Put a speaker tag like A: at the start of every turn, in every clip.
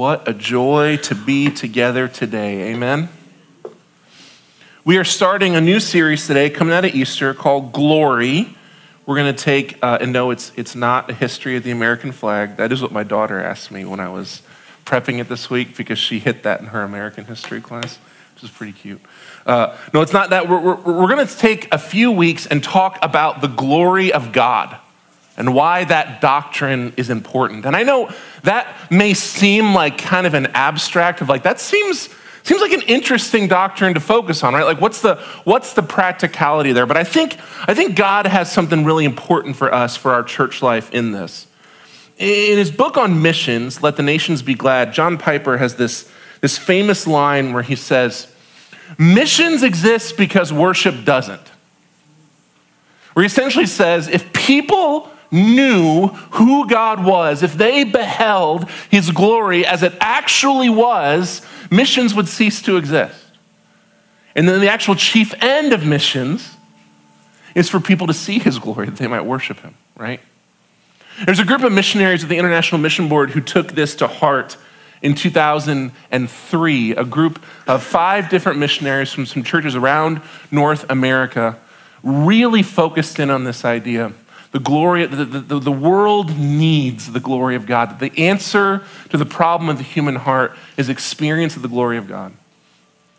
A: What a joy to be together today. Amen. We are starting a new series today coming out of Easter called Glory. We're going to take, uh, and no, it's, it's not a history of the American flag. That is what my daughter asked me when I was prepping it this week because she hit that in her American history class, which is pretty cute. Uh, no, it's not that. We're, we're, we're going to take a few weeks and talk about the glory of God and why that doctrine is important. And I know that may seem like kind of an abstract of like, that seems, seems like an interesting doctrine to focus on, right? Like what's the, what's the practicality there? But I think, I think God has something really important for us, for our church life in this. In his book on missions, Let the Nations Be Glad, John Piper has this, this famous line where he says, Missions exist because worship doesn't. Where he essentially says, if people knew who God was, if they beheld his glory as it actually was, missions would cease to exist. And then the actual chief end of missions is for people to see his glory, that they might worship him, right? There's a group of missionaries at the International Mission Board who took this to heart in 2003. A group of five different missionaries from some churches around North America really focused in on this idea the glory, the, the, the world needs the glory of God. The answer to the problem of the human heart is experience of the glory of God.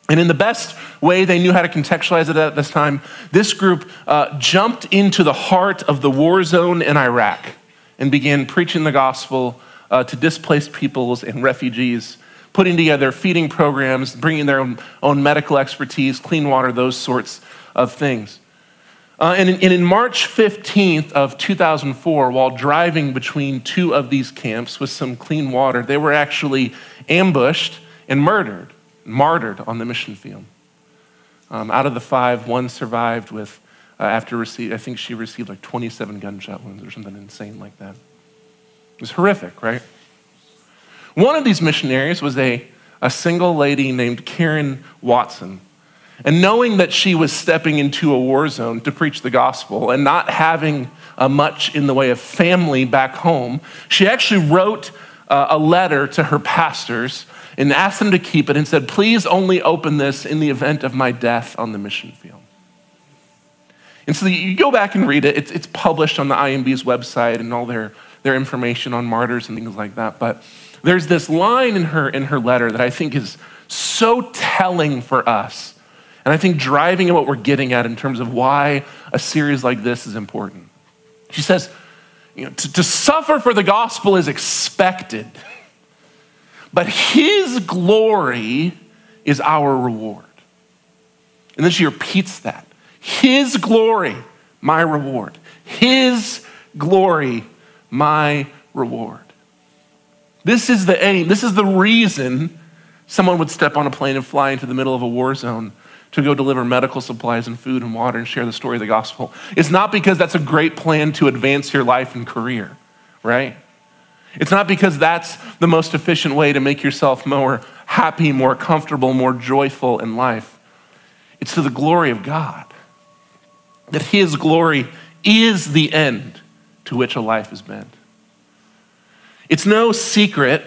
A: And in the best way they knew how to contextualize it at this time, this group uh, jumped into the heart of the war zone in Iraq and began preaching the gospel uh, to displaced peoples and refugees, putting together feeding programs, bringing their own, own medical expertise, clean water, those sorts of things. Uh, and, in, and in March 15th of 2004, while driving between two of these camps with some clean water, they were actually ambushed and murdered, martyred on the mission field. Um, out of the five, one survived with, uh, after receive, I think she received like 27 gunshot wounds or something insane like that. It was horrific, right? One of these missionaries was a, a single lady named Karen Watson. And knowing that she was stepping into a war zone to preach the gospel and not having uh, much in the way of family back home, she actually wrote uh, a letter to her pastors and asked them to keep it and said, Please only open this in the event of my death on the mission field. And so you go back and read it. It's, it's published on the IMB's website and all their, their information on martyrs and things like that. But there's this line in her, in her letter that I think is so telling for us and I think driving at what we're getting at in terms of why a series like this is important. She says, you know, to, to suffer for the gospel is expected, but his glory is our reward. And then she repeats that His glory, my reward. His glory, my reward. This is the aim. This is the reason someone would step on a plane and fly into the middle of a war zone to go deliver medical supplies and food and water and share the story of the gospel. It's not because that's a great plan to advance your life and career, right? It's not because that's the most efficient way to make yourself more happy, more comfortable, more joyful in life. It's to the glory of God. That His glory is the end to which a life is bent. It's no secret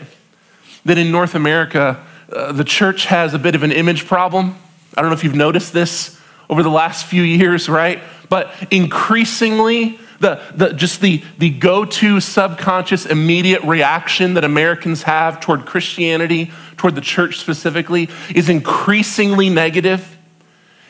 A: that in North America, uh, the church has a bit of an image problem. I don't know if you've noticed this over the last few years, right? But increasingly, the, the, just the, the go to subconscious immediate reaction that Americans have toward Christianity, toward the church specifically, is increasingly negative.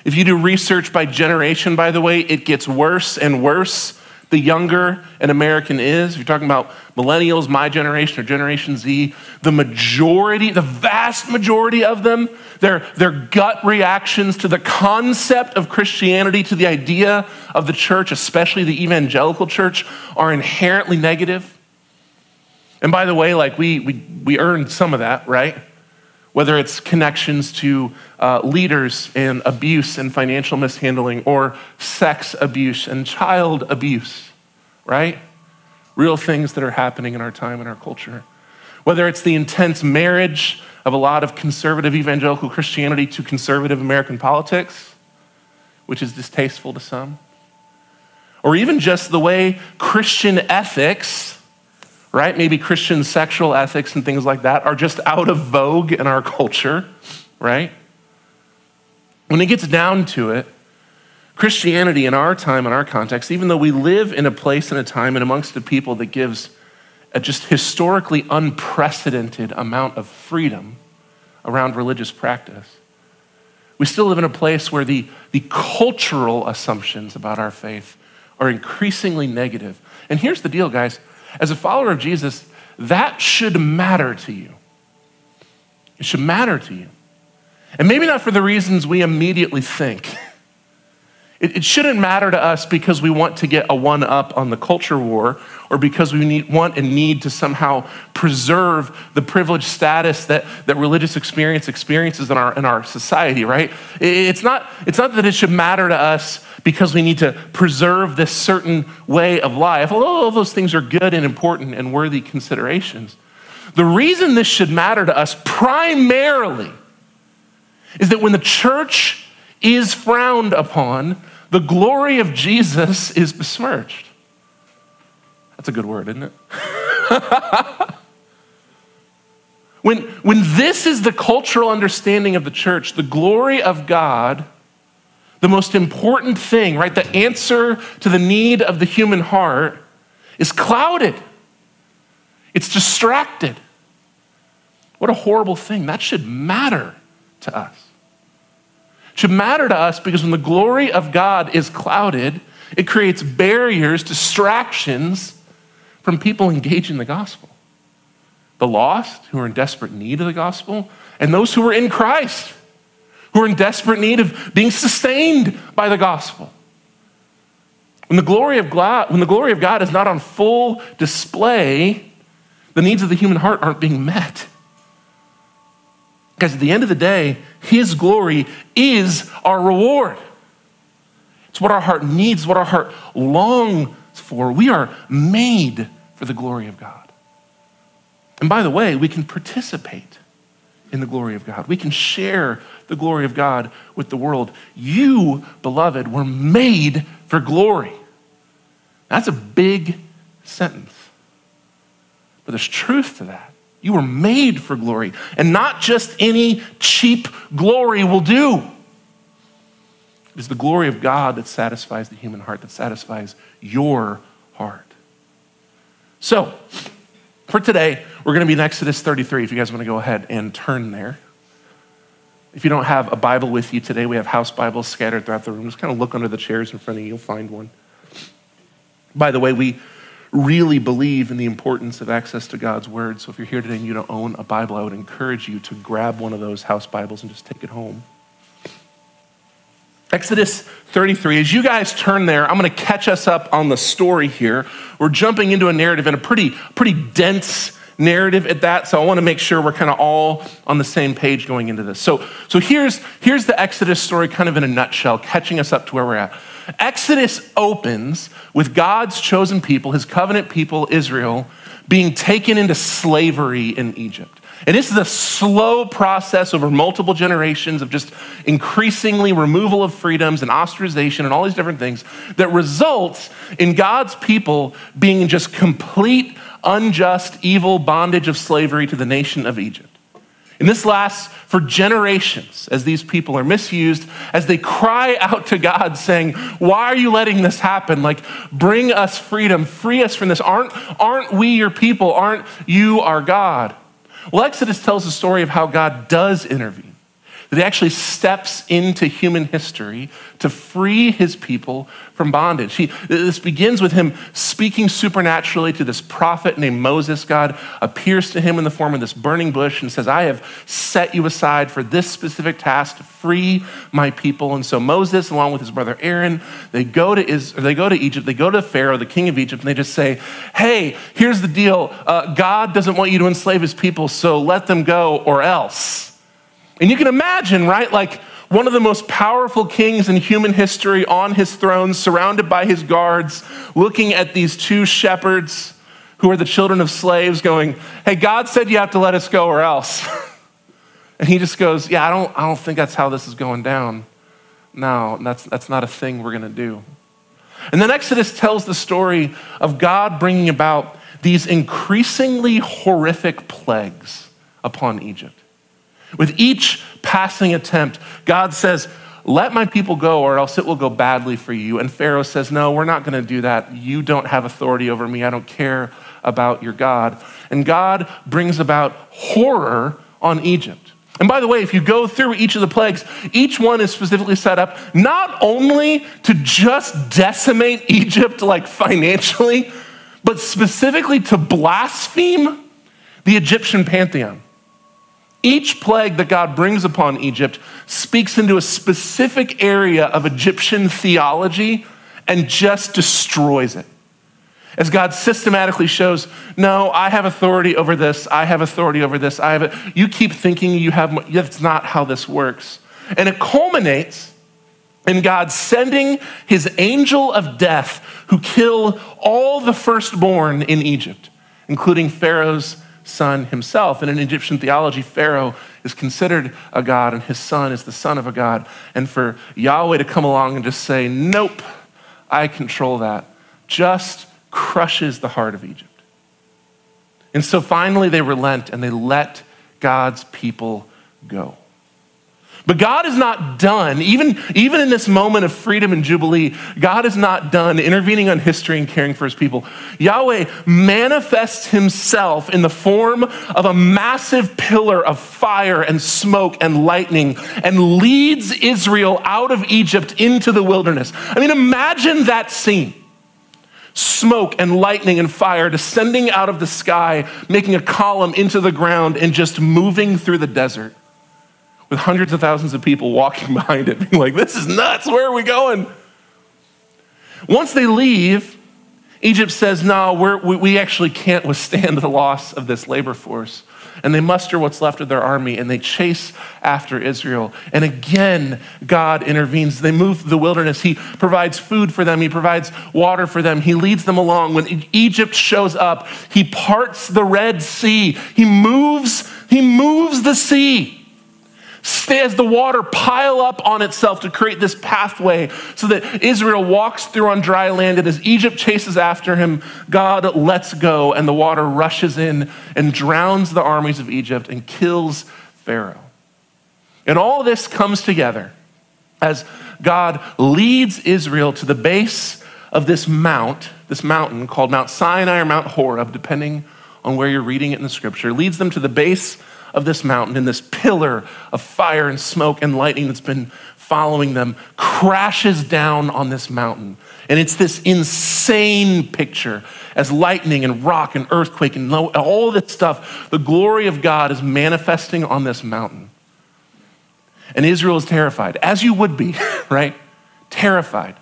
A: If you do research by generation, by the way, it gets worse and worse the younger an American is, if you're talking about millennials, my generation, or Generation Z, the majority, the vast majority of them, their, their gut reactions to the concept of Christianity, to the idea of the church, especially the evangelical church, are inherently negative. And by the way, like we, we, we earned some of that, right? Whether it's connections to uh, leaders and abuse and financial mishandling, or sex abuse and child abuse, right? Real things that are happening in our time and our culture. Whether it's the intense marriage of a lot of conservative evangelical Christianity to conservative American politics, which is distasteful to some, or even just the way Christian ethics right? Maybe Christian sexual ethics and things like that are just out of vogue in our culture, right? When it gets down to it, Christianity in our time, in our context, even though we live in a place and a time and amongst a people that gives a just historically unprecedented amount of freedom around religious practice, we still live in a place where the, the cultural assumptions about our faith are increasingly negative. And here's the deal, guys. As a follower of Jesus, that should matter to you. It should matter to you. And maybe not for the reasons we immediately think. It, it shouldn't matter to us because we want to get a one up on the culture war or because we need, want and need to somehow preserve the privileged status that, that religious experience experiences in our, in our society, right? It's not, it's not that it should matter to us because we need to preserve this certain way of life. All those things are good and important and worthy considerations. The reason this should matter to us primarily is that when the church is frowned upon, the glory of Jesus is besmirched. That's a good word, isn't it? when, when this is the cultural understanding of the church, the glory of God, the most important thing, right, the answer to the need of the human heart, is clouded. It's distracted. What a horrible thing. That should matter to us It should matter to us because when the glory of God is clouded, it creates barriers, distractions from people engaging the gospel. The lost who are in desperate need of the gospel, and those who are in Christ who are in desperate need of being sustained by the gospel. When the glory of God, when the glory of God is not on full display, the needs of the human heart aren't being met. Because at the end of the day, His glory is our reward. It's what our heart needs, what our heart longs for. We are made for the glory of God. And by the way, we can participate in the glory of God. We can share the glory of God with the world. You, beloved, were made for glory. That's a big sentence. But there's truth to that. You were made for glory, and not just any cheap glory will do. It is the glory of God that satisfies the human heart, that satisfies your heart. So, for today, we're going to be in Exodus 33. If you guys want to go ahead and turn there. If you don't have a Bible with you today, we have house Bibles scattered throughout the room. Just kind of look under the chairs in front of you, you'll find one. By the way, we really believe in the importance of access to God's Word. So if you're here today and you don't own a Bible, I would encourage you to grab one of those house Bibles and just take it home. Exodus 33. As you guys turn there, I'm going to catch us up on the story here. We're jumping into a narrative in a pretty, pretty dense narrative at that. So I want to make sure we're kind of all on the same page going into this. So, so here's, here's the Exodus story kind of in a nutshell, catching us up to where we're at. Exodus opens with God's chosen people, his covenant people, Israel, being taken into slavery in Egypt. And this is a slow process over multiple generations of just increasingly removal of freedoms and ostracization and all these different things that results in God's people being in just complete, unjust, evil bondage of slavery to the nation of Egypt. And this lasts for generations as these people are misused, as they cry out to God saying, Why are you letting this happen? Like, bring us freedom, free us from this. Aren't, aren't we your people? Aren't you our God? Well, Exodus tells the story of how God does intervene that he actually steps into human history to free his people from bondage. He, this begins with him speaking supernaturally to this prophet named Moses. God appears to him in the form of this burning bush and says, I have set you aside for this specific task to free my people. And so Moses, along with his brother Aaron, they go to, Is- they go to Egypt, they go to Pharaoh, the king of Egypt, and they just say, Hey, here's the deal. Uh, God doesn't want you to enslave his people, so let them go or else. And you can imagine, right? Like one of the most powerful kings in human history on his throne, surrounded by his guards, looking at these two shepherds who are the children of slaves, going, Hey, God said you have to let us go or else. and he just goes, Yeah, I don't, I don't think that's how this is going down. No, that's, that's not a thing we're going to do. And then Exodus tells the story of God bringing about these increasingly horrific plagues upon Egypt. With each passing attempt, God says, Let my people go, or else it will go badly for you. And Pharaoh says, No, we're not going to do that. You don't have authority over me. I don't care about your God. And God brings about horror on Egypt. And by the way, if you go through each of the plagues, each one is specifically set up not only to just decimate Egypt, like financially, but specifically to blaspheme the Egyptian pantheon. Each plague that God brings upon Egypt speaks into a specific area of Egyptian theology and just destroys it. As God systematically shows, no, I have authority over this, I have authority over this, I have it. You keep thinking you have, that's not how this works. And it culminates in God sending his angel of death who kill all the firstborn in Egypt, including Pharaoh's son himself. And in Egyptian theology, Pharaoh is considered a god and his son is the son of a god. And for Yahweh to come along and just say, nope, I control that, just crushes the heart of Egypt. And so finally they relent and they let God's people go. But God is not done, even, even in this moment of freedom and jubilee, God is not done intervening on history and caring for his people. Yahweh manifests himself in the form of a massive pillar of fire and smoke and lightning and leads Israel out of Egypt into the wilderness. I mean, imagine that scene smoke and lightning and fire descending out of the sky, making a column into the ground, and just moving through the desert with hundreds of thousands of people walking behind it, being like, this is nuts, where are we going? Once they leave, Egypt says, no, we we actually can't withstand the loss of this labor force and they muster what's left of their army and they chase after Israel. And again, God intervenes. They move through the wilderness. He provides food for them, He provides water for them, He leads them along. When Egypt shows up, He parts the Red Sea, He moves, He moves the sea as the water pile up on itself to create this pathway so that Israel walks through on dry land. And as Egypt chases after him, God lets go and the water rushes in and drowns the armies of Egypt and kills Pharaoh. And all this comes together as God leads Israel to the base of this mount, this mountain called Mount Sinai or Mount Horeb, depending on where you're reading it in the scripture, leads them to the base of this mountain, and this pillar of fire and smoke and lightning that's been following them crashes down on this mountain. And it's this insane picture as lightning and rock and earthquake and all this stuff. The glory of God is manifesting on this mountain. And Israel is terrified, as you would be, right? Terrified.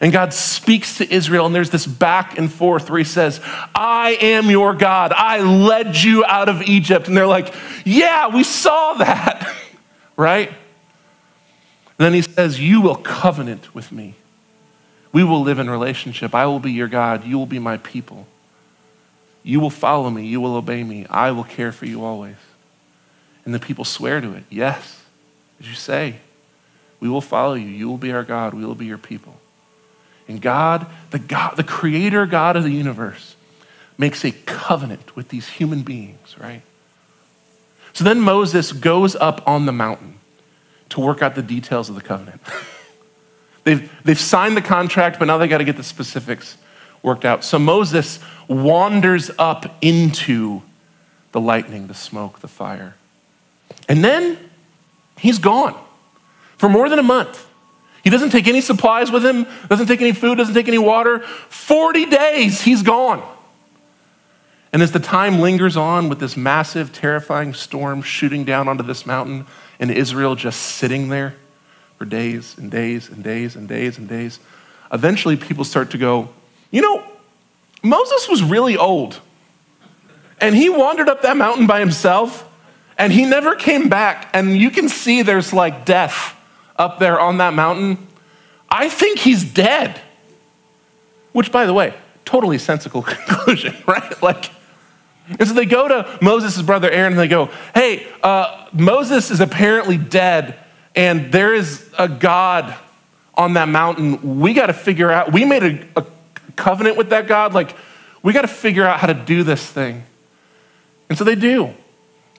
A: And God speaks to Israel, and there's this back and forth where he says, I am your God. I led you out of Egypt. And they're like, Yeah, we saw that, right? And then he says, You will covenant with me. We will live in relationship. I will be your God. You will be my people. You will follow me. You will obey me. I will care for you always. And the people swear to it. Yes, as you say, we will follow you. You will be our God. We will be your people. And God, the God, the creator God of the universe, makes a covenant with these human beings, right? So then Moses goes up on the mountain to work out the details of the covenant. they've, they've signed the contract, but now they got to get the specifics worked out. So Moses wanders up into the lightning, the smoke, the fire. And then he's gone for more than a month. He doesn't take any supplies with him, doesn't take any food, doesn't take any water. 40 days, he's gone. And as the time lingers on with this massive, terrifying storm shooting down onto this mountain, and Israel just sitting there for days and days and days and days and days, eventually people start to go, you know, Moses was really old. And he wandered up that mountain by himself, and he never came back. And you can see there's like death up there on that mountain, I think he's dead. Which, by the way, totally sensible conclusion, right? Like, and so they go to Moses' brother Aaron and they go, Hey, uh, Moses is apparently dead, and there is a God on that mountain. We got to figure out, we made a, a covenant with that God. Like, We got to figure out how to do this thing. And so they do.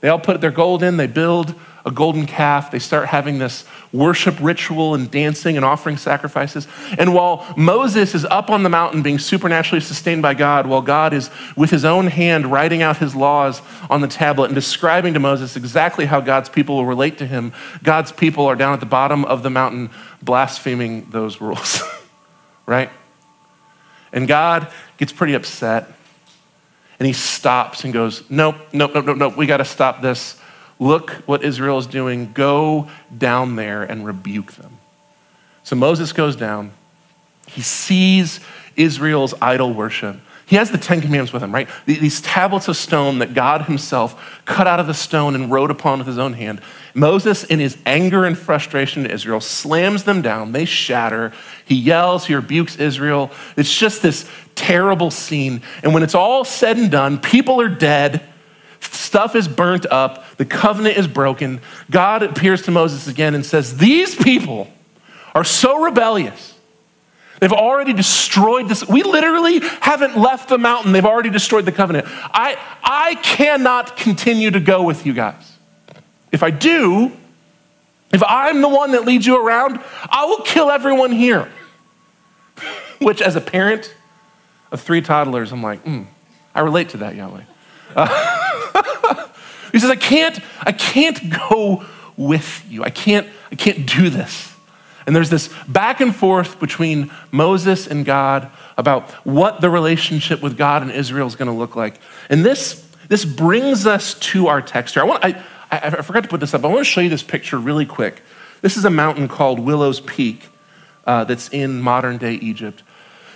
A: They all put their gold in, they build a golden calf. They start having this worship ritual and dancing and offering sacrifices. And while Moses is up on the mountain being supernaturally sustained by God, while God is with his own hand writing out his laws on the tablet and describing to Moses exactly how God's people will relate to him, God's people are down at the bottom of the mountain blaspheming those rules, right? And God gets pretty upset and he stops and goes, Nope, nope, nope, nope, nope, we got to stop this. Look what Israel is doing. Go down there and rebuke them. So Moses goes down. He sees Israel's idol worship. He has the Ten Commandments with him, right? These tablets of stone that God himself cut out of the stone and wrote upon with his own hand. Moses, in his anger and frustration to Israel, slams them down. They shatter. He yells, he rebukes Israel. It's just this terrible scene. And when it's all said and done, people are dead. Stuff is burnt up, the covenant is broken. God appears to Moses again and says, These people are so rebellious. They've already destroyed this. We literally haven't left the mountain. They've already destroyed the covenant. I, I cannot continue to go with you guys. If I do, if I'm the one that leads you around, I will kill everyone here. Which, as a parent of three toddlers, I'm like, mm, I relate to that, Yahweh. Uh, he says, I can't, I can't go with you. I can't, I can't do this. And there's this back and forth between Moses and God about what the relationship with God and Israel is going to look like. And this, this brings us to our text here. I, want, I, I forgot to put this up. I want to show you this picture really quick. This is a mountain called Willow's Peak uh, that's in modern day Egypt.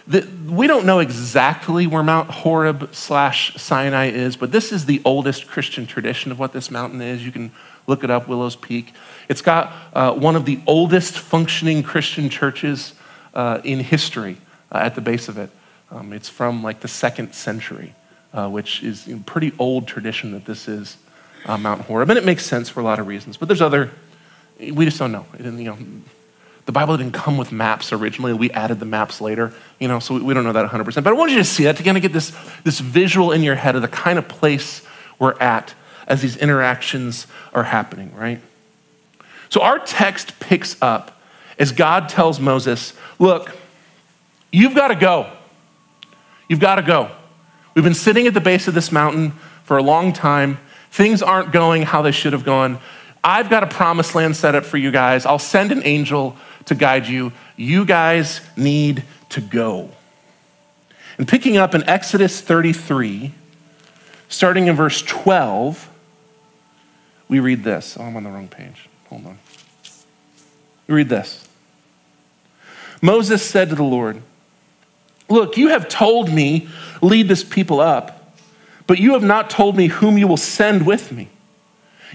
A: We don't know exactly where Mount Horeb slash Sinai is, but this is the oldest Christian tradition of what this mountain is. You can look it up, Willow's Peak. It's got uh, one of the oldest functioning Christian churches uh, in history uh, at the base of it. Um, it's from like the second century, uh, which is a pretty old tradition that this is uh, Mount Horeb. And it makes sense for a lot of reasons, but there's other, we just don't know. you know the Bible didn't come with maps originally. We added the maps later, you know, so we don't know that 100%. But I want you to see that to kind of get this, this visual in your head of the kind of place we're at as these interactions are happening, right? So our text picks up as God tells Moses, look, you've got to go. You've got to go. We've been sitting at the base of this mountain for a long time. Things aren't going how they should have gone. I've got a promised land set up for you guys. I'll send an angel to guide you. You guys need to go. And picking up in Exodus 33, starting in verse 12, we read this. Oh, I'm on the wrong page. Hold on. We read this. Moses said to the Lord, Look, you have told me, lead this people up, but you have not told me whom you will send with me.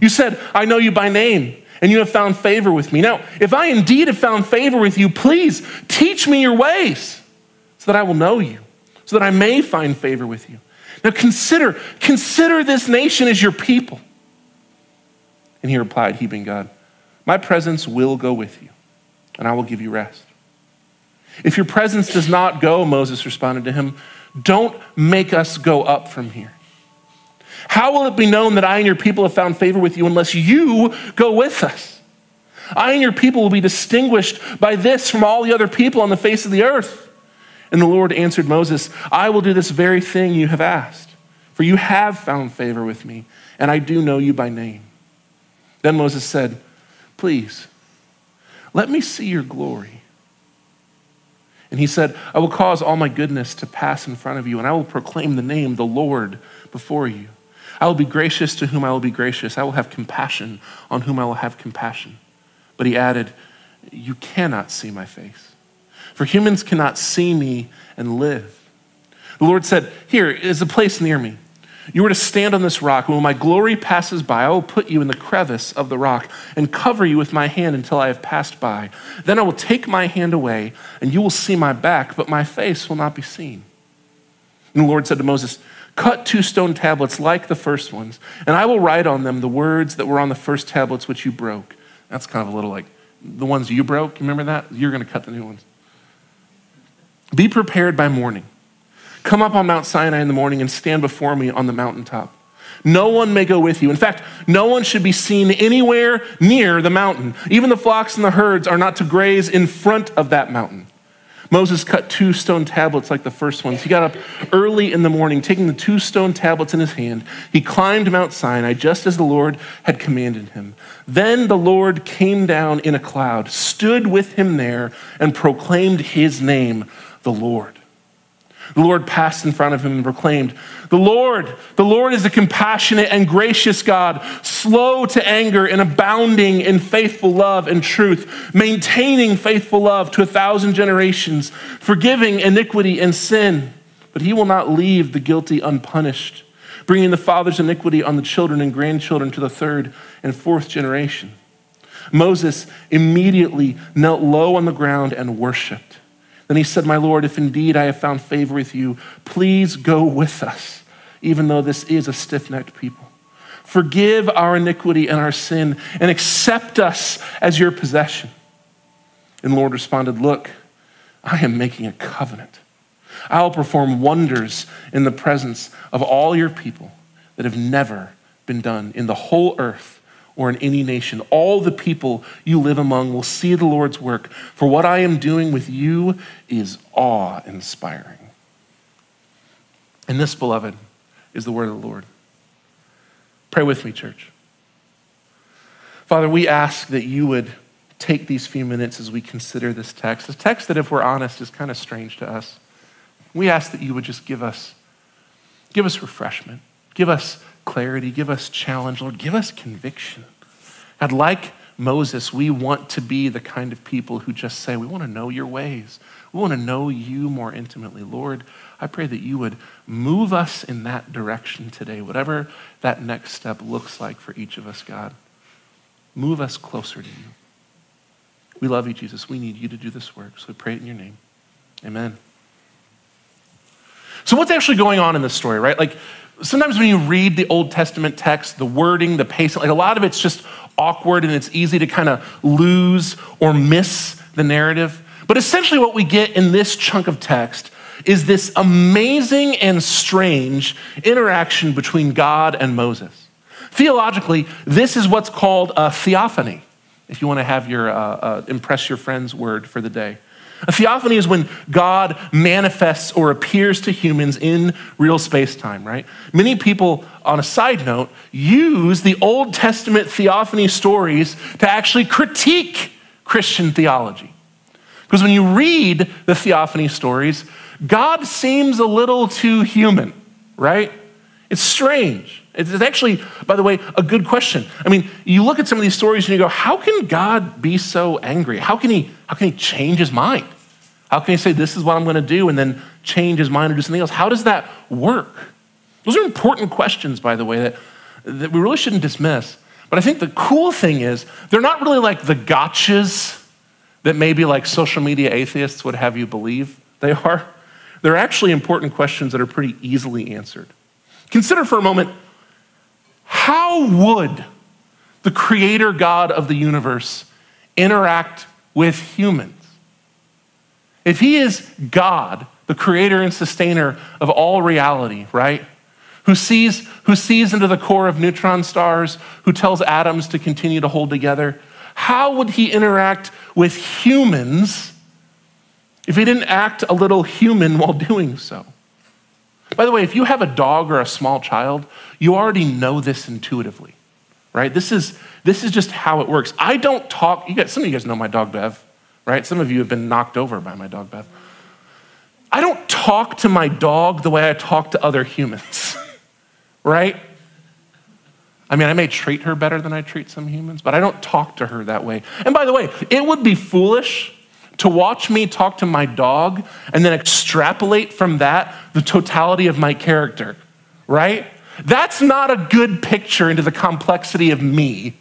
A: You said, I know you by name and you have found favor with me. Now, if I indeed have found favor with you, please teach me your ways so that I will know you, so that I may find favor with you. Now consider, consider this nation as your people. And he replied, he being God, My presence will go with you, and I will give you rest. If your presence does not go, Moses responded to him, don't make us go up from here. How will it be known that I and your people have found favor with you unless you go with us? I and your people will be distinguished by this from all the other people on the face of the earth. And the Lord answered Moses, I will do this very thing you have asked, for you have found favor with me, and I do know you by name. Then Moses said, Please, let me see your glory. And he said, I will cause all my goodness to pass in front of you, and I will proclaim the name, the Lord, before you. I will be gracious to whom I will be gracious. I will have compassion on whom I will have compassion. But he added, You cannot see my face, for humans cannot see me and live. The Lord said, Here is a place near me. You are to stand on this rock, when my glory passes by, I will put you in the crevice of the rock and cover you with my hand until I have passed by. Then I will take my hand away, and you will see my back, but my face will not be seen. And the Lord said to Moses, Cut two stone tablets like the first ones, and I will write on them the words that were on the first tablets which you broke. That's kind of a little like the ones you broke. Remember that? You're going to cut the new ones. Be prepared by morning. Come up on Mount Sinai in the morning and stand before me on the mountaintop. No one may go with you. In fact, no one should be seen anywhere near the mountain. Even the flocks and the herds are not to graze in front of that mountain. Moses cut two stone tablets like the first ones. He got up early in the morning, taking the two stone tablets in his hand. He climbed Mount Sinai just as the Lord had commanded him. Then the Lord came down in a cloud, stood with him there, and proclaimed his name, the Lord. The Lord passed in front of him and proclaimed, The Lord, the Lord is a compassionate and gracious God, slow to anger and abounding in faithful love and truth, maintaining faithful love to a thousand generations, forgiving iniquity and sin. But he will not leave the guilty unpunished, bringing the father's iniquity on the children and grandchildren to the third and fourth generation. Moses immediately knelt low on the ground and worshiped. Then he said, My Lord, if indeed I have found favor with you, please go with us, even though this is a stiff necked people. Forgive our iniquity and our sin, and accept us as your possession. And Lord responded, Look, I am making a covenant. I will perform wonders in the presence of all your people that have never been done in the whole earth or in any nation. All the people you live among will see the Lord's work, for what I am doing with you is awe inspiring. And this, beloved, is the word of the Lord. Pray with me, church. Father, we ask that you would take these few minutes as we consider this text, a text that, if we're honest, is kind of strange to us. We ask that you would just give us, give us refreshment, give us clarity, give us challenge, Lord, give us conviction. God, like Moses, we want to be the kind of people who just say, We want to know your ways. We want to know you more intimately. Lord, I pray that you would move us in that direction today, whatever that next step looks like for each of us, God. Move us closer to you. We love you, Jesus. We need you to do this work. So we pray it in your name. Amen. So, what's actually going on in this story, right? Like, sometimes when you read the Old Testament text, the wording, the pacing, like a lot of it's just awkward and it's easy to kind of lose or miss the narrative. But essentially, what we get in this chunk of text is this amazing and strange interaction between God and Moses. Theologically, this is what's called a theophany, if you want to have your uh, uh, impress your friends word for the day. A theophany is when God manifests or appears to humans in real space time, right? Many people, on a side note, use the Old Testament theophany stories to actually critique Christian theology. Because when you read the theophany stories, God seems a little too human, right? It's strange. It's actually, by the way, a good question. I mean, you look at some of these stories and you go, how can God be so angry? How can he, how can he change his mind? How can he say, this is what I'm going to do, and then change his mind or do something else? How does that work? Those are important questions, by the way, that, that we really shouldn't dismiss. But I think the cool thing is, they're not really like the gotchas that maybe like social media atheists would have you believe they are. They're actually important questions that are pretty easily answered. Consider for a moment how would the creator God of the universe interact with humans? If he is God, the creator and sustainer of all reality, right? Who sees, who sees into the core of neutron stars, who tells atoms to continue to hold together, how would he interact with humans if he didn't act a little human while doing so? By the way, if you have a dog or a small child, you already know this intuitively, right? This is, this is just how it works. I don't talk, you guys, some of you guys know my dog Bev, right? Some of you have been knocked over by my dog Bev. I don't talk to my dog the way I talk to other humans, right? I mean, I may treat her better than I treat some humans, but I don't talk to her that way. And by the way, it would be foolish to watch me talk to my dog and then extrapolate from that the totality of my character, right? That's not a good picture into the complexity of me.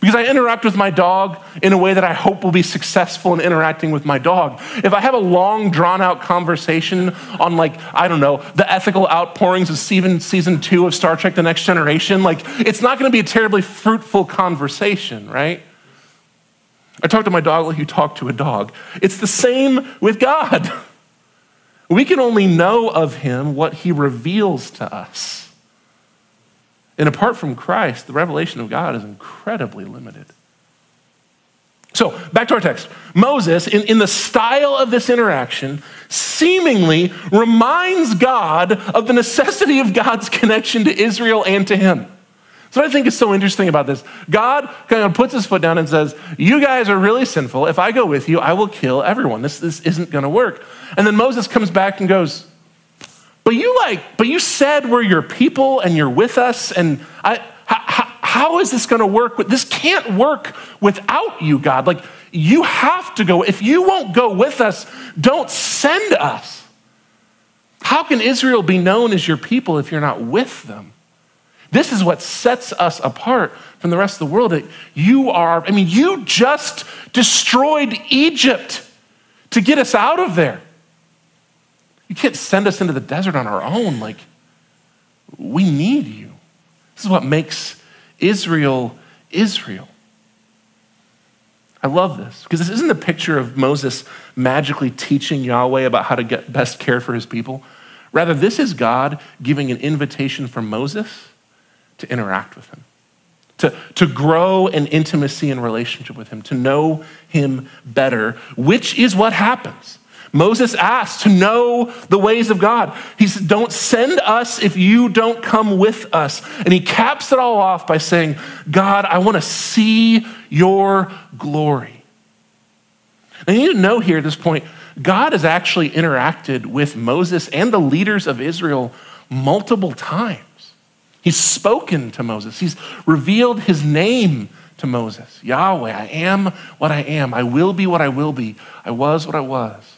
A: Because I interact with my dog in a way that I hope will be successful in interacting with my dog. If I have a long, drawn out conversation on, like, I don't know, the ethical outpourings of season, season two of Star Trek The Next Generation, like, it's not going to be a terribly fruitful conversation, right? I talk to my dog like you talk to a dog. It's the same with God. We can only know of him what he reveals to us. And apart from Christ, the revelation of God is incredibly limited. So, back to our text. Moses, in, in the style of this interaction, seemingly reminds God of the necessity of God's connection to Israel and to him. So, I think is so interesting about this, God kind of puts his foot down and says, You guys are really sinful. If I go with you, I will kill everyone. This, this isn't going to work. And then Moses comes back and goes, But you like, but you said we're your people and you're with us. And I, how, how is this going to work? This can't work without you, God. Like, you have to go. If you won't go with us, don't send us. How can Israel be known as your people if you're not with them? This is what sets us apart from the rest of the world. That you are, I mean, you just destroyed Egypt to get us out of there. You can't send us into the desert on our own. Like, we need you. This is what makes Israel Israel. I love this because this isn't the picture of Moses magically teaching Yahweh about how to get best care for his people. Rather, this is God giving an invitation for Moses to interact with him, to, to grow in intimacy and relationship with him, to know him better, which is what happens. Moses asked to know the ways of God. He said, Don't send us if you don't come with us. And he caps it all off by saying, God, I want to see your glory. And you need to know here at this point, God has actually interacted with Moses and the leaders of Israel multiple times. He's spoken to Moses, he's revealed his name to Moses Yahweh, I am what I am. I will be what I will be. I was what I was.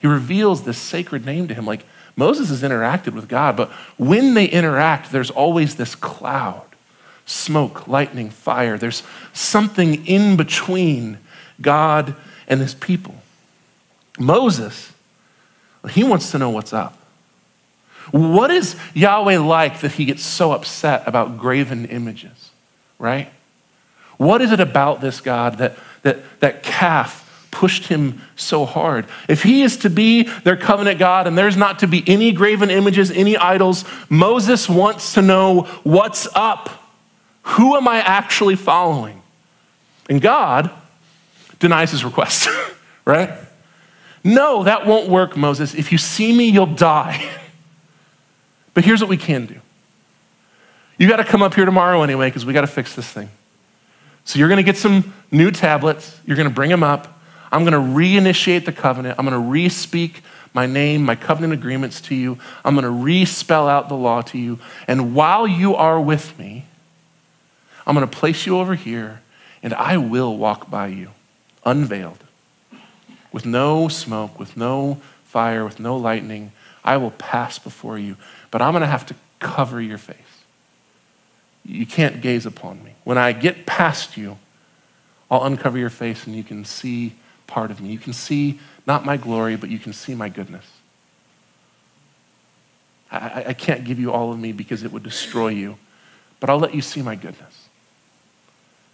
A: He reveals this sacred name to him. Like Moses has interacted with God, but when they interact, there's always this cloud smoke, lightning, fire. There's something in between God and his people. Moses, he wants to know what's up. What is Yahweh like that he gets so upset about graven images, right? What is it about this God that, that, that calf pushed him so hard? If he is to be their covenant God and there's not to be any graven images, any idols, Moses wants to know what's up. Who am I actually following? And God denies his request, right? No, that won't work, Moses. If you see me, you'll die. But here's what we can do. You got to come up here tomorrow anyway, because we got to fix this thing. So you're going to get some new tablets. You're going to bring them up. I'm going to reinitiate the covenant. I'm going to re-speak my name, my covenant agreements to you. I'm going to re-spell out the law to you. And while you are with me, I'm going to place you over here, and I will walk by you, unveiled, with no smoke, with no fire, with no lightning. I will pass before you but I'm going to have to cover your face. You can't gaze upon me. When I get past you, I'll uncover your face and you can see part of me. You can see not my glory, but you can see my goodness. I, I can't give you all of me because it would destroy you, but I'll let you see my goodness.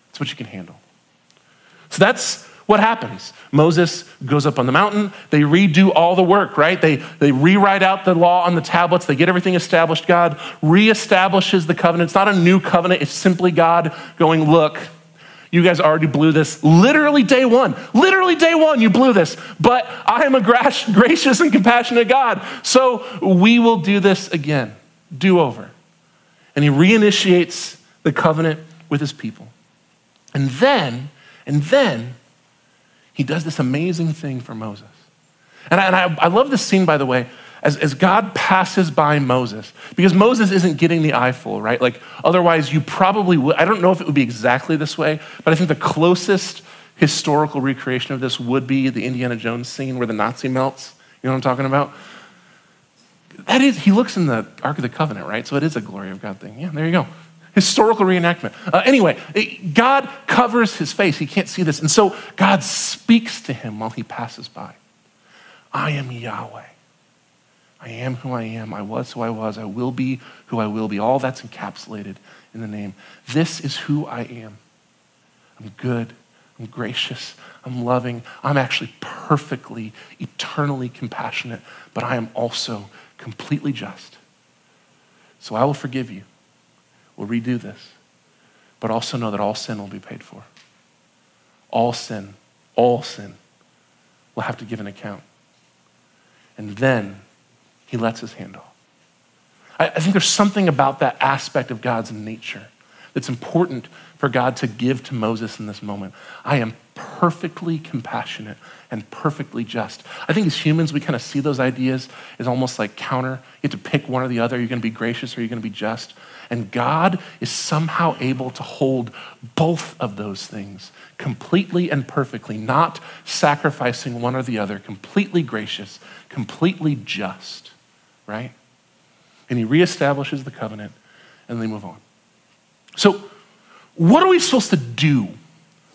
A: That's what you can handle. So that's what happens? Moses goes up on the mountain. They redo all the work, right? They, they rewrite out the law on the tablets. They get everything established. God reestablishes the covenant. It's not a new covenant, it's simply God going, Look, you guys already blew this. Literally day one. Literally day one, you blew this. But I am a gracious and compassionate God. So we will do this again. Do over. And he reinitiates the covenant with his people. And then, and then, he does this amazing thing for Moses. And I, and I, I love this scene, by the way, as, as God passes by Moses, because Moses isn't getting the eyeful, right? Like, otherwise, you probably would. I don't know if it would be exactly this way, but I think the closest historical recreation of this would be the Indiana Jones scene where the Nazi melts. You know what I'm talking about? That is, he looks in the Ark of the Covenant, right? So it is a glory of God thing. Yeah, there you go historical reenactment. Uh, anyway, God covers his face. He can't see this. And so God speaks to him while he passes by I am Yahweh. I am who I am. I was who I was. I will be who I will be. All that's encapsulated in the name. This is who I am. I'm good. I'm gracious, I'm loving, I'm actually perfectly, eternally compassionate, but I am also completely just. So I will forgive you. We'll redo this. But also know that all sin will be paid for. All sin, all sin will have to give an account. And then he lets his hand off. I, I think there's something about that aspect of God's nature that's important for God to give to Moses in this moment. I am perfectly compassionate and perfectly just. I think as humans, we kind of see those ideas as almost like counter. You have to pick one or the other. You're going to be gracious or you're going to be just. And God is somehow able to hold both of those things completely and perfectly, not sacrificing one or the other, completely gracious, completely just, right? And he reestablishes the covenant, and they move on. So, what are we supposed to do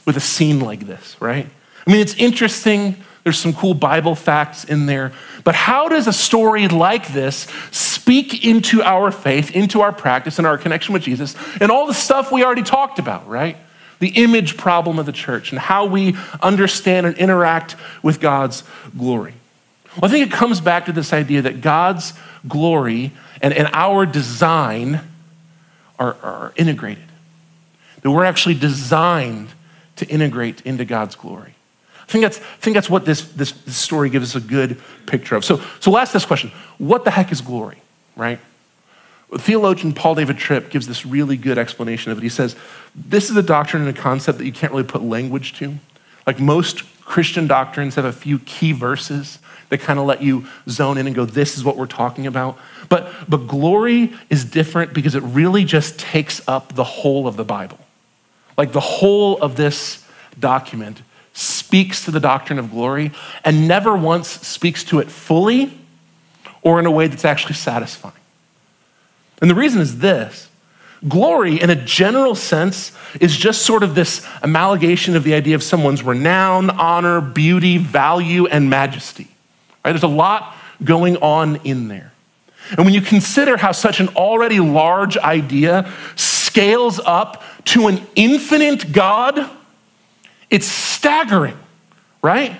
A: with a scene like this, right? I mean, it's interesting. There's some cool Bible facts in there. But how does a story like this speak into our faith, into our practice, and our connection with Jesus, and all the stuff we already talked about, right? The image problem of the church and how we understand and interact with God's glory. Well, I think it comes back to this idea that God's glory and, and our design are, are integrated, that we're actually designed to integrate into God's glory. I think that's, I think that's what this, this, this story gives us a good picture of. So, so we'll ask this question What the heck is glory, right? Theologian Paul David Tripp gives this really good explanation of it. He says, This is a doctrine and a concept that you can't really put language to. Like most Christian doctrines have a few key verses that kind of let you zone in and go, This is what we're talking about. But, but glory is different because it really just takes up the whole of the Bible. Like the whole of this document speaks to the doctrine of glory and never once speaks to it fully or in a way that's actually satisfying. And the reason is this glory, in a general sense, is just sort of this amalgamation of the idea of someone's renown, honor, beauty, value, and majesty. Right? There's a lot going on in there. And when you consider how such an already large idea scales up to an infinite God, it's staggering, right?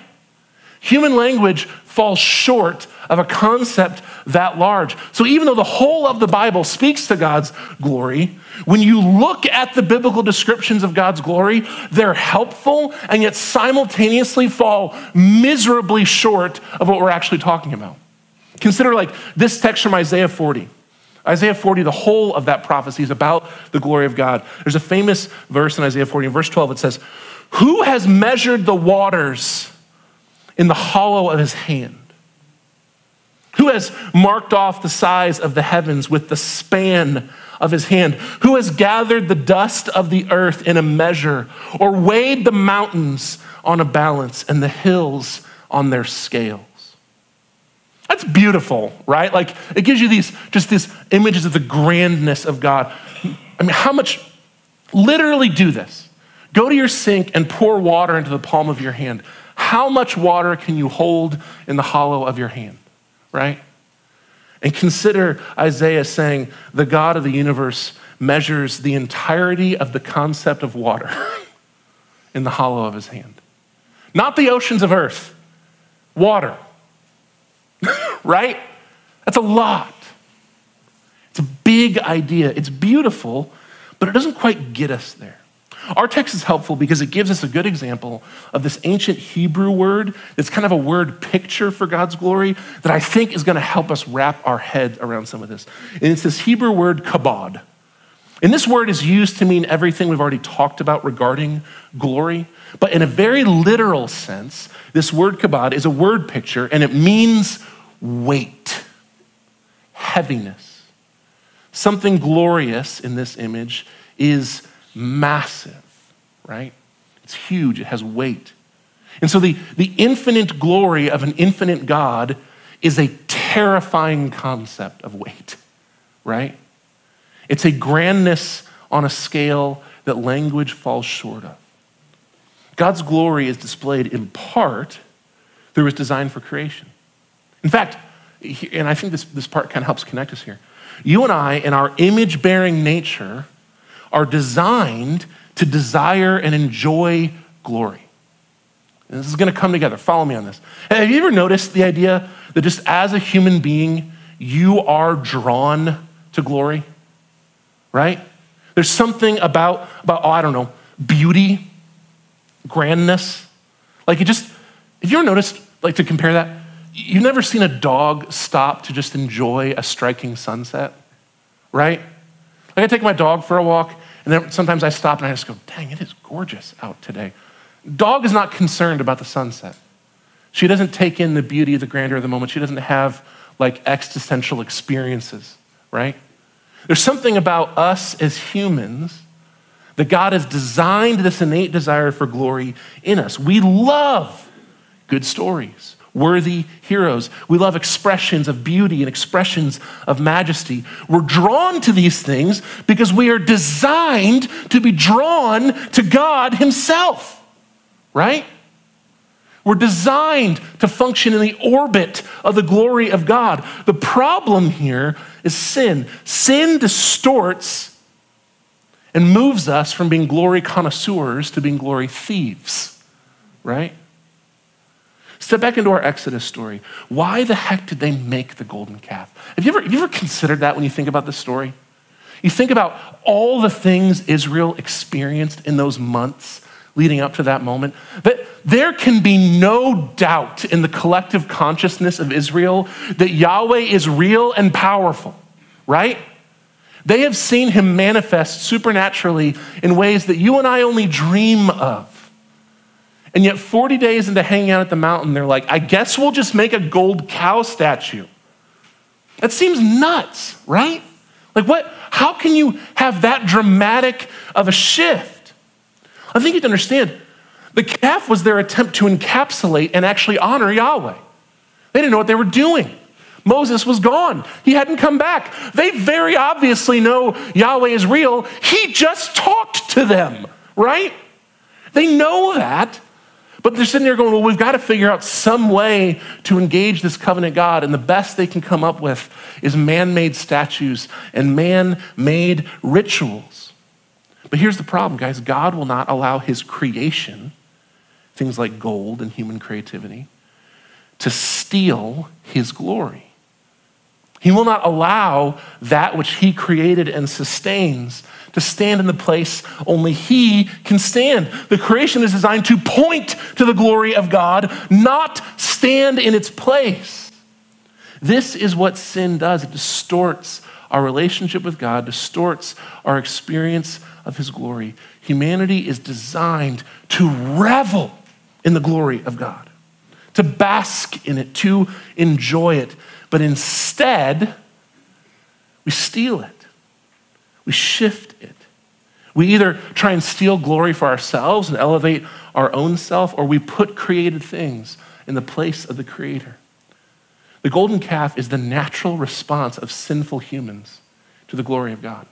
A: Human language falls short of a concept that large. So, even though the whole of the Bible speaks to God's glory, when you look at the biblical descriptions of God's glory, they're helpful and yet simultaneously fall miserably short of what we're actually talking about. Consider like this text from Isaiah 40. Isaiah 40, the whole of that prophecy is about the glory of God. There's a famous verse in Isaiah 40, in verse 12, it says, Who has measured the waters in the hollow of his hand? Who has marked off the size of the heavens with the span of his hand? Who has gathered the dust of the earth in a measure, or weighed the mountains on a balance and the hills on their scale? That's beautiful, right? Like it gives you these just these images of the grandness of God. I mean, how much literally do this? Go to your sink and pour water into the palm of your hand. How much water can you hold in the hollow of your hand, right? And consider Isaiah saying, the God of the universe measures the entirety of the concept of water in the hollow of his hand. Not the oceans of earth, water right? That's a lot. It's a big idea. It's beautiful, but it doesn't quite get us there. Our text is helpful because it gives us a good example of this ancient Hebrew word that's kind of a word picture for God's glory that I think is going to help us wrap our head around some of this. And it's this Hebrew word kabod. And this word is used to mean everything we've already talked about regarding glory. But in a very literal sense, this word kabod is a word picture and it means weight, heaviness. Something glorious in this image is massive, right? It's huge, it has weight. And so the, the infinite glory of an infinite God is a terrifying concept of weight, right? It's a grandness on a scale that language falls short of. God's glory is displayed in part through his design for creation. In fact, and I think this, this part kind of helps connect us here. You and I, in our image bearing nature, are designed to desire and enjoy glory. And this is going to come together. Follow me on this. Have you ever noticed the idea that just as a human being, you are drawn to glory? Right? There's something about, about oh, I don't know, beauty, grandness. Like you just, have you ever noticed, like to compare that? You've never seen a dog stop to just enjoy a striking sunset, right? Like I take my dog for a walk, and then sometimes I stop and I just go, dang, it is gorgeous out today. Dog is not concerned about the sunset. She doesn't take in the beauty the grandeur of the moment. She doesn't have like existential experiences, right? There's something about us as humans that God has designed this innate desire for glory in us. We love good stories, worthy heroes. We love expressions of beauty and expressions of majesty. We're drawn to these things because we are designed to be drawn to God Himself, right? We're designed to function in the orbit of the glory of God. The problem here is sin. Sin distorts and moves us from being glory connoisseurs to being glory thieves, right? Step back into our Exodus story. Why the heck did they make the golden calf? Have you ever, have you ever considered that when you think about this story? You think about all the things Israel experienced in those months leading up to that moment, that there can be no doubt in the collective consciousness of Israel that Yahweh is real and powerful, right? They have seen him manifest supernaturally in ways that you and I only dream of. And yet, 40 days into hanging out at the mountain, they're like, I guess we'll just make a gold cow statue. That seems nuts, right? Like, what? How can you have that dramatic of a shift? I think you have to understand the calf was their attempt to encapsulate and actually honor Yahweh. They didn't know what they were doing. Moses was gone. He hadn't come back. They very obviously know Yahweh is real. He just talked to them, right? They know that. But they're sitting there going, well, we've got to figure out some way to engage this covenant God. And the best they can come up with is man made statues and man made rituals. But here's the problem, guys God will not allow his creation, things like gold and human creativity, to steal his glory. He will not allow that which he created and sustains to stand in the place only he can stand. The creation is designed to point to the glory of God, not stand in its place. This is what sin does it distorts our relationship with God, distorts our experience of his glory. Humanity is designed to revel in the glory of God, to bask in it, to enjoy it. But instead, we steal it, we shift. We either try and steal glory for ourselves and elevate our own self, or we put created things in the place of the Creator. The golden calf is the natural response of sinful humans to the glory of God.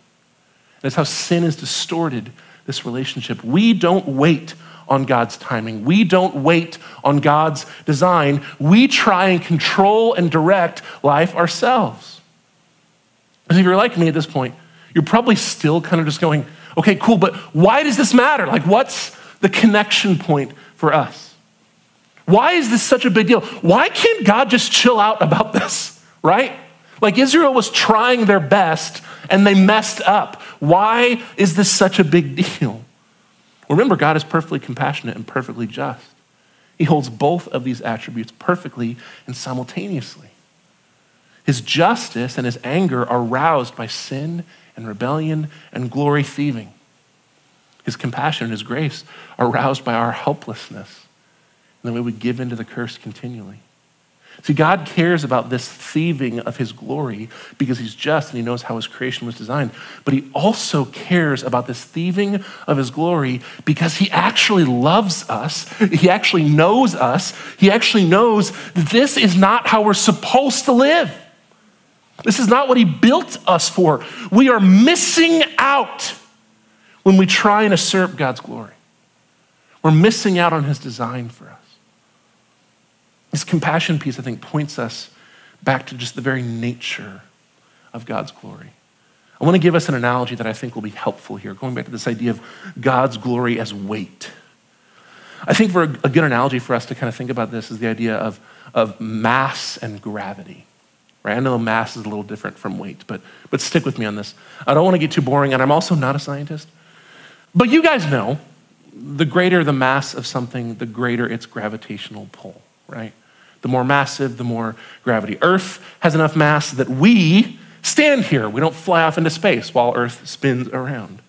A: That's how sin has distorted this relationship. We don't wait on God's timing. We don't wait on God's design. We try and control and direct life ourselves. As if you're like me at this point, you're probably still kind of just going, okay, cool, but why does this matter? Like, what's the connection point for us? Why is this such a big deal? Why can't God just chill out about this, right? Like Israel was trying their best and they messed up. Why is this such a big deal? Remember, God is perfectly compassionate and perfectly just. He holds both of these attributes perfectly and simultaneously. His justice and his anger are roused by sin and rebellion and glory thieving. His compassion and his grace are roused by our helplessness and the way we give into the curse continually. See, God cares about this thieving of his glory because he's just and he knows how his creation was designed. But he also cares about this thieving of his glory because he actually loves us. He actually knows us. He actually knows that this is not how we're supposed to live. This is not what he built us for. We are missing out when we try and usurp God's glory. We're missing out on his design for us. This compassion piece, I think, points us back to just the very nature of God's glory. I want to give us an analogy that I think will be helpful here, going back to this idea of God's glory as weight. I think for a, a good analogy for us to kind of think about this is the idea of, of mass and gravity. Right? I know mass is a little different from weight, but, but stick with me on this. I don't want to get too boring, and I'm also not a scientist. But you guys know the greater the mass of something, the greater its gravitational pull, right? The more massive, the more gravity. Earth has enough mass that we stand here. We don't fly off into space while Earth spins around.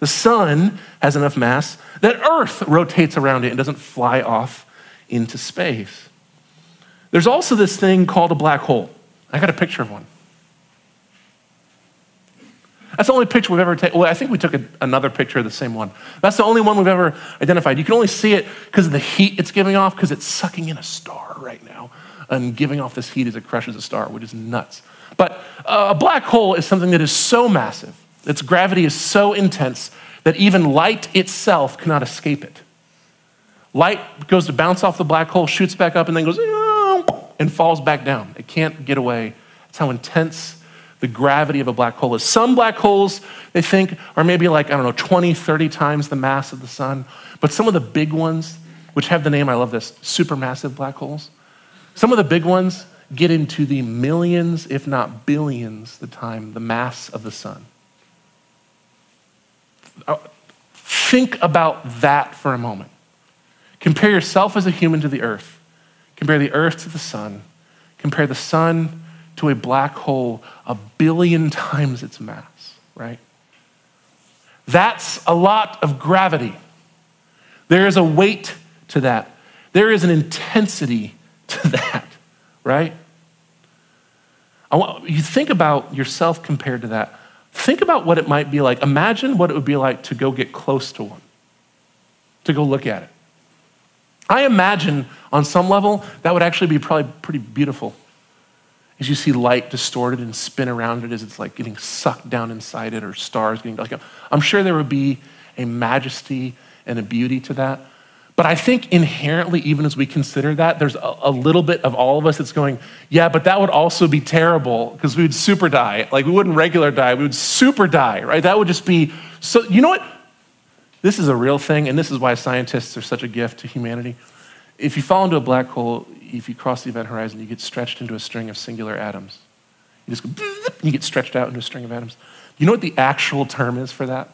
A: The sun has enough mass that Earth rotates around it and doesn't fly off into space. There's also this thing called a black hole. I got a picture of one. That's the only picture we've ever taken. Well, I think we took a, another picture of the same one. That's the only one we've ever identified. You can only see it because of the heat it's giving off, because it's sucking in a star right now and giving off this heat as it crushes a star, which is nuts. But uh, a black hole is something that is so massive, its gravity is so intense that even light itself cannot escape it. Light goes to bounce off the black hole, shoots back up, and then goes and falls back down. It can't get away. That's how intense the gravity of a black hole is. Some black holes, they think, are maybe like, I don't know, 20, 30 times the mass of the sun. But some of the big ones, which have the name, I love this, supermassive black holes, some of the big ones get into the millions, if not billions, the time, the mass of the sun. Uh, think about that for a moment. Compare yourself as a human to the earth. Compare the earth to the sun. Compare the sun to a black hole a billion times its mass, right? That's a lot of gravity. There is a weight to that. There is an intensity to that, right? Want you think about yourself compared to that. Think about what it might be like. Imagine what it would be like to go get close to one, to go look at it. I imagine on some level that would actually be probably pretty beautiful. As you see light distorted and spin around it as it's like getting sucked down inside it or stars getting like i'm sure there would be a majesty and a beauty to that. But i think inherently even as we consider that there's a, a little bit of all of us that's going yeah but that would also be terrible because we would super die. Like we wouldn't regular die we would super die right? That would just be so you know what this is a real thing and this is why scientists are such a gift to humanity if you fall into a black hole if you cross the event horizon, you get stretched into a string of singular atoms. You just go, you get stretched out into a string of atoms. You know what the actual term is for that?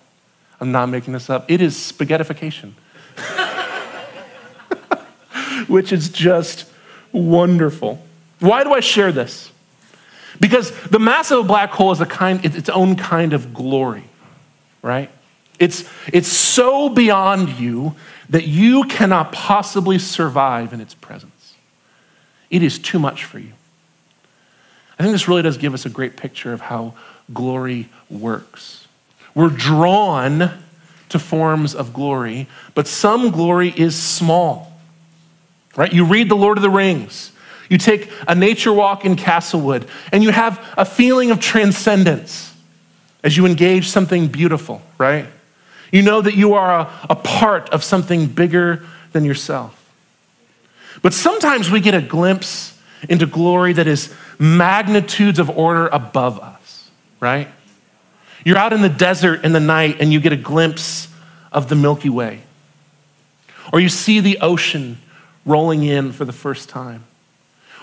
A: I'm not making this up. It is spaghettification, which is just wonderful. Why do I share this? Because the mass of a black hole is a kind, it's its own kind of glory, right? It's, it's so beyond you that you cannot possibly survive in its presence. It is too much for you. I think this really does give us a great picture of how glory works. We're drawn to forms of glory, but some glory is small. Right? You read The Lord of the Rings, you take a nature walk in Castlewood, and you have a feeling of transcendence as you engage something beautiful, right? You know that you are a, a part of something bigger than yourself. But sometimes we get a glimpse into glory that is magnitudes of order above us, right? You're out in the desert in the night and you get a glimpse of the Milky Way. Or you see the ocean rolling in for the first time.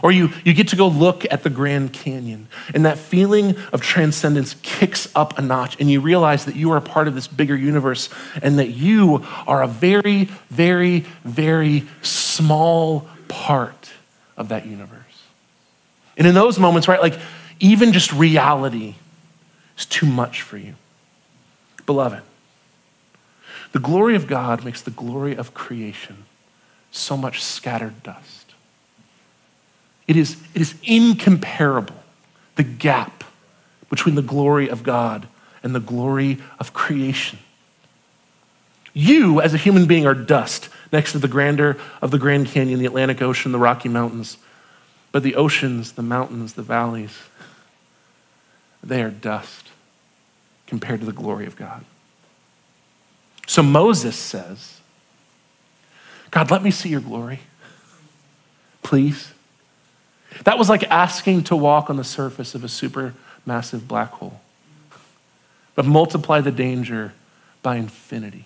A: Or you, you get to go look at the Grand Canyon, and that feeling of transcendence kicks up a notch, and you realize that you are a part of this bigger universe and that you are a very, very, very small part of that universe. And in those moments, right, like even just reality is too much for you. Beloved, the glory of God makes the glory of creation so much scattered dust. It is, it is incomparable, the gap between the glory of God and the glory of creation. You, as a human being, are dust next to the grandeur of the Grand Canyon, the Atlantic Ocean, the Rocky Mountains. But the oceans, the mountains, the valleys, they are dust compared to the glory of God. So Moses says, God, let me see your glory. Please. That was like asking to walk on the surface of a super massive black hole. But multiply the danger by infinity.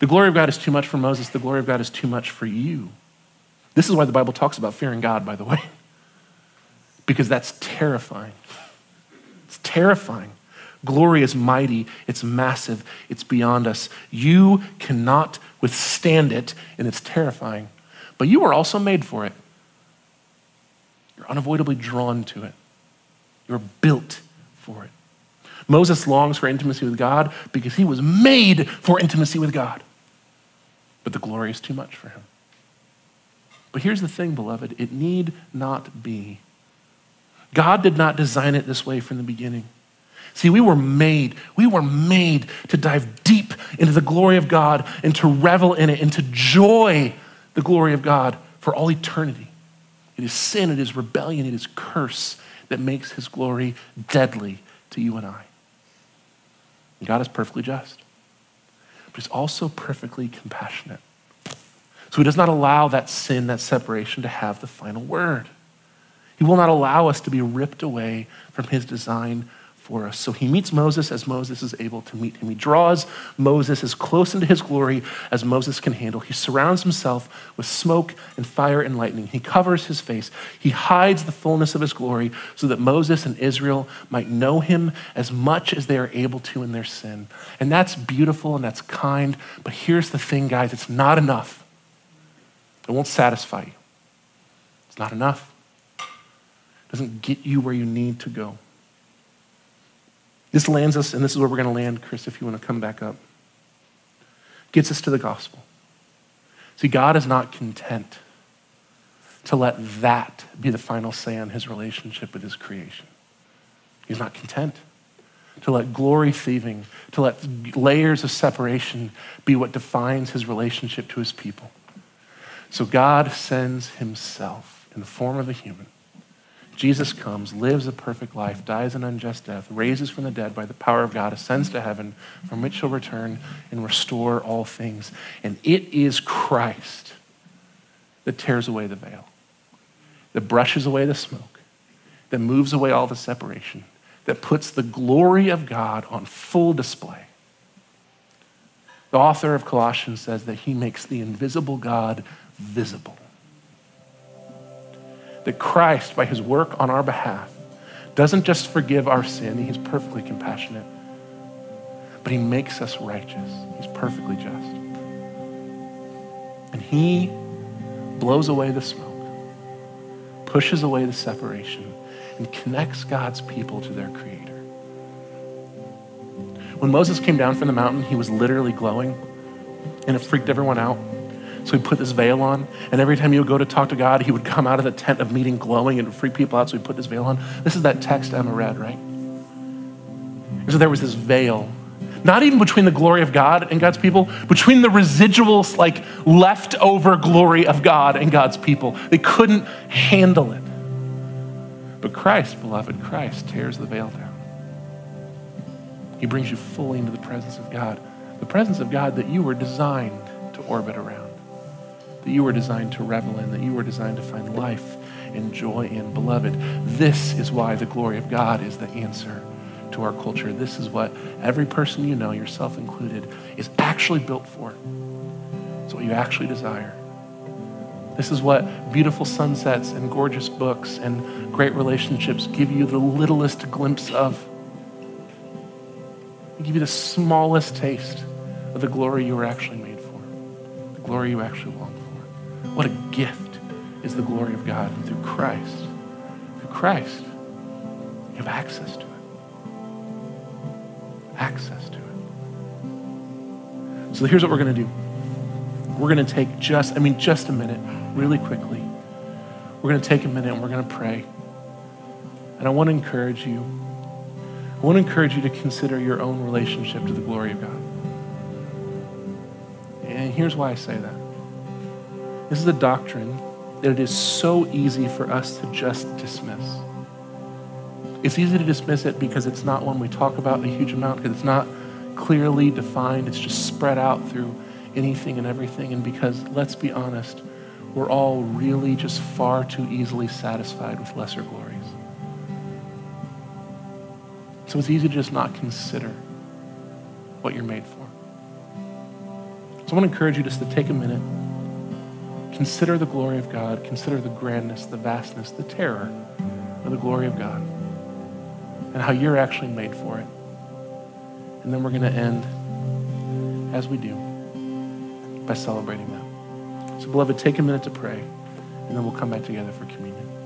A: The glory of God is too much for Moses. The glory of God is too much for you. This is why the Bible talks about fearing God, by the way, because that's terrifying. It's terrifying. Glory is mighty, it's massive, it's beyond us. You cannot withstand it, and it's terrifying. But you were also made for it. You're unavoidably drawn to it, you're built for it. Moses longs for intimacy with God because he was made for intimacy with God. But the glory is too much for him. But here's the thing, beloved it need not be. God did not design it this way from the beginning. See, we were made, we were made to dive deep into the glory of God and to revel in it and to joy the glory of God for all eternity. It is sin, it is rebellion, it is curse that makes his glory deadly to you and I. And God is perfectly just, but he's also perfectly compassionate. So he does not allow that sin, that separation to have the final word. He will not allow us to be ripped away from his design for us. So he meets Moses as Moses is able to meet him. He draws Moses as close into his glory as Moses can handle. He surrounds himself with smoke and fire and lightning. He covers his face. He hides the fullness of his glory so that Moses and Israel might know him as much as they are able to in their sin. And that's beautiful and that's kind. But here's the thing, guys it's not enough. It won't satisfy you. It's not enough. It doesn't get you where you need to go. This lands us, and this is where we're going to land, Chris, if you want to come back up. Gets us to the gospel. See, God is not content to let that be the final say on his relationship with his creation. He's not content to let glory thieving, to let layers of separation be what defines his relationship to his people. So God sends himself in the form of a human Jesus comes, lives a perfect life, dies an unjust death, raises from the dead by the power of God, ascends to heaven, from which he'll return and restore all things. And it is Christ that tears away the veil, that brushes away the smoke, that moves away all the separation, that puts the glory of God on full display. The author of Colossians says that he makes the invisible God visible that Christ, by his work on our behalf, doesn't just forgive our sin, he's perfectly compassionate, but he makes us righteous. He's perfectly just. And he blows away the smoke, pushes away the separation, and connects God's people to their Creator. When Moses came down from the mountain, he was literally glowing, and it freaked everyone out. So he put this veil on, and every time he would go to talk to God, he would come out of the tent of meeting glowing and freak people out. So he put this veil on. This is that text Emma read, right? so there was this veil, not even between the glory of God and God's people, between the residuals, like leftover glory of God and God's people. They couldn't handle it. But Christ, beloved, Christ tears the veil down. He brings you fully into the presence of God, the presence of God that you were designed to orbit around that you were designed to revel in, that you were designed to find life and joy in. Beloved, this is why the glory of God is the answer to our culture. This is what every person you know, yourself included, is actually built for. It's what you actually desire. This is what beautiful sunsets and gorgeous books and great relationships give you the littlest glimpse of. They give you the smallest taste of the glory you were actually made for, the glory you actually for. What a gift is the glory of God. And through Christ, through Christ, you have access to it. Access to it. So here's what we're going to do. We're going to take just, I mean, just a minute, really quickly. We're going to take a minute and we're going to pray. And I want to encourage you. I want to encourage you to consider your own relationship to the glory of God. And here's why I say that. This is a doctrine that it is so easy for us to just dismiss. It's easy to dismiss it because it's not one we talk about a huge amount, because it's not clearly defined. It's just spread out through anything and everything. And because, let's be honest, we're all really just far too easily satisfied with lesser glories. So it's easy to just not consider what you're made for. So I want to encourage you just to take a minute, consider the glory of God, consider the grandness, the vastness, the terror of the glory of God, and how you're actually made for it. And then we're going to end, as we do, by celebrating that. So, beloved, take a minute to pray, and then we'll come back together for communion.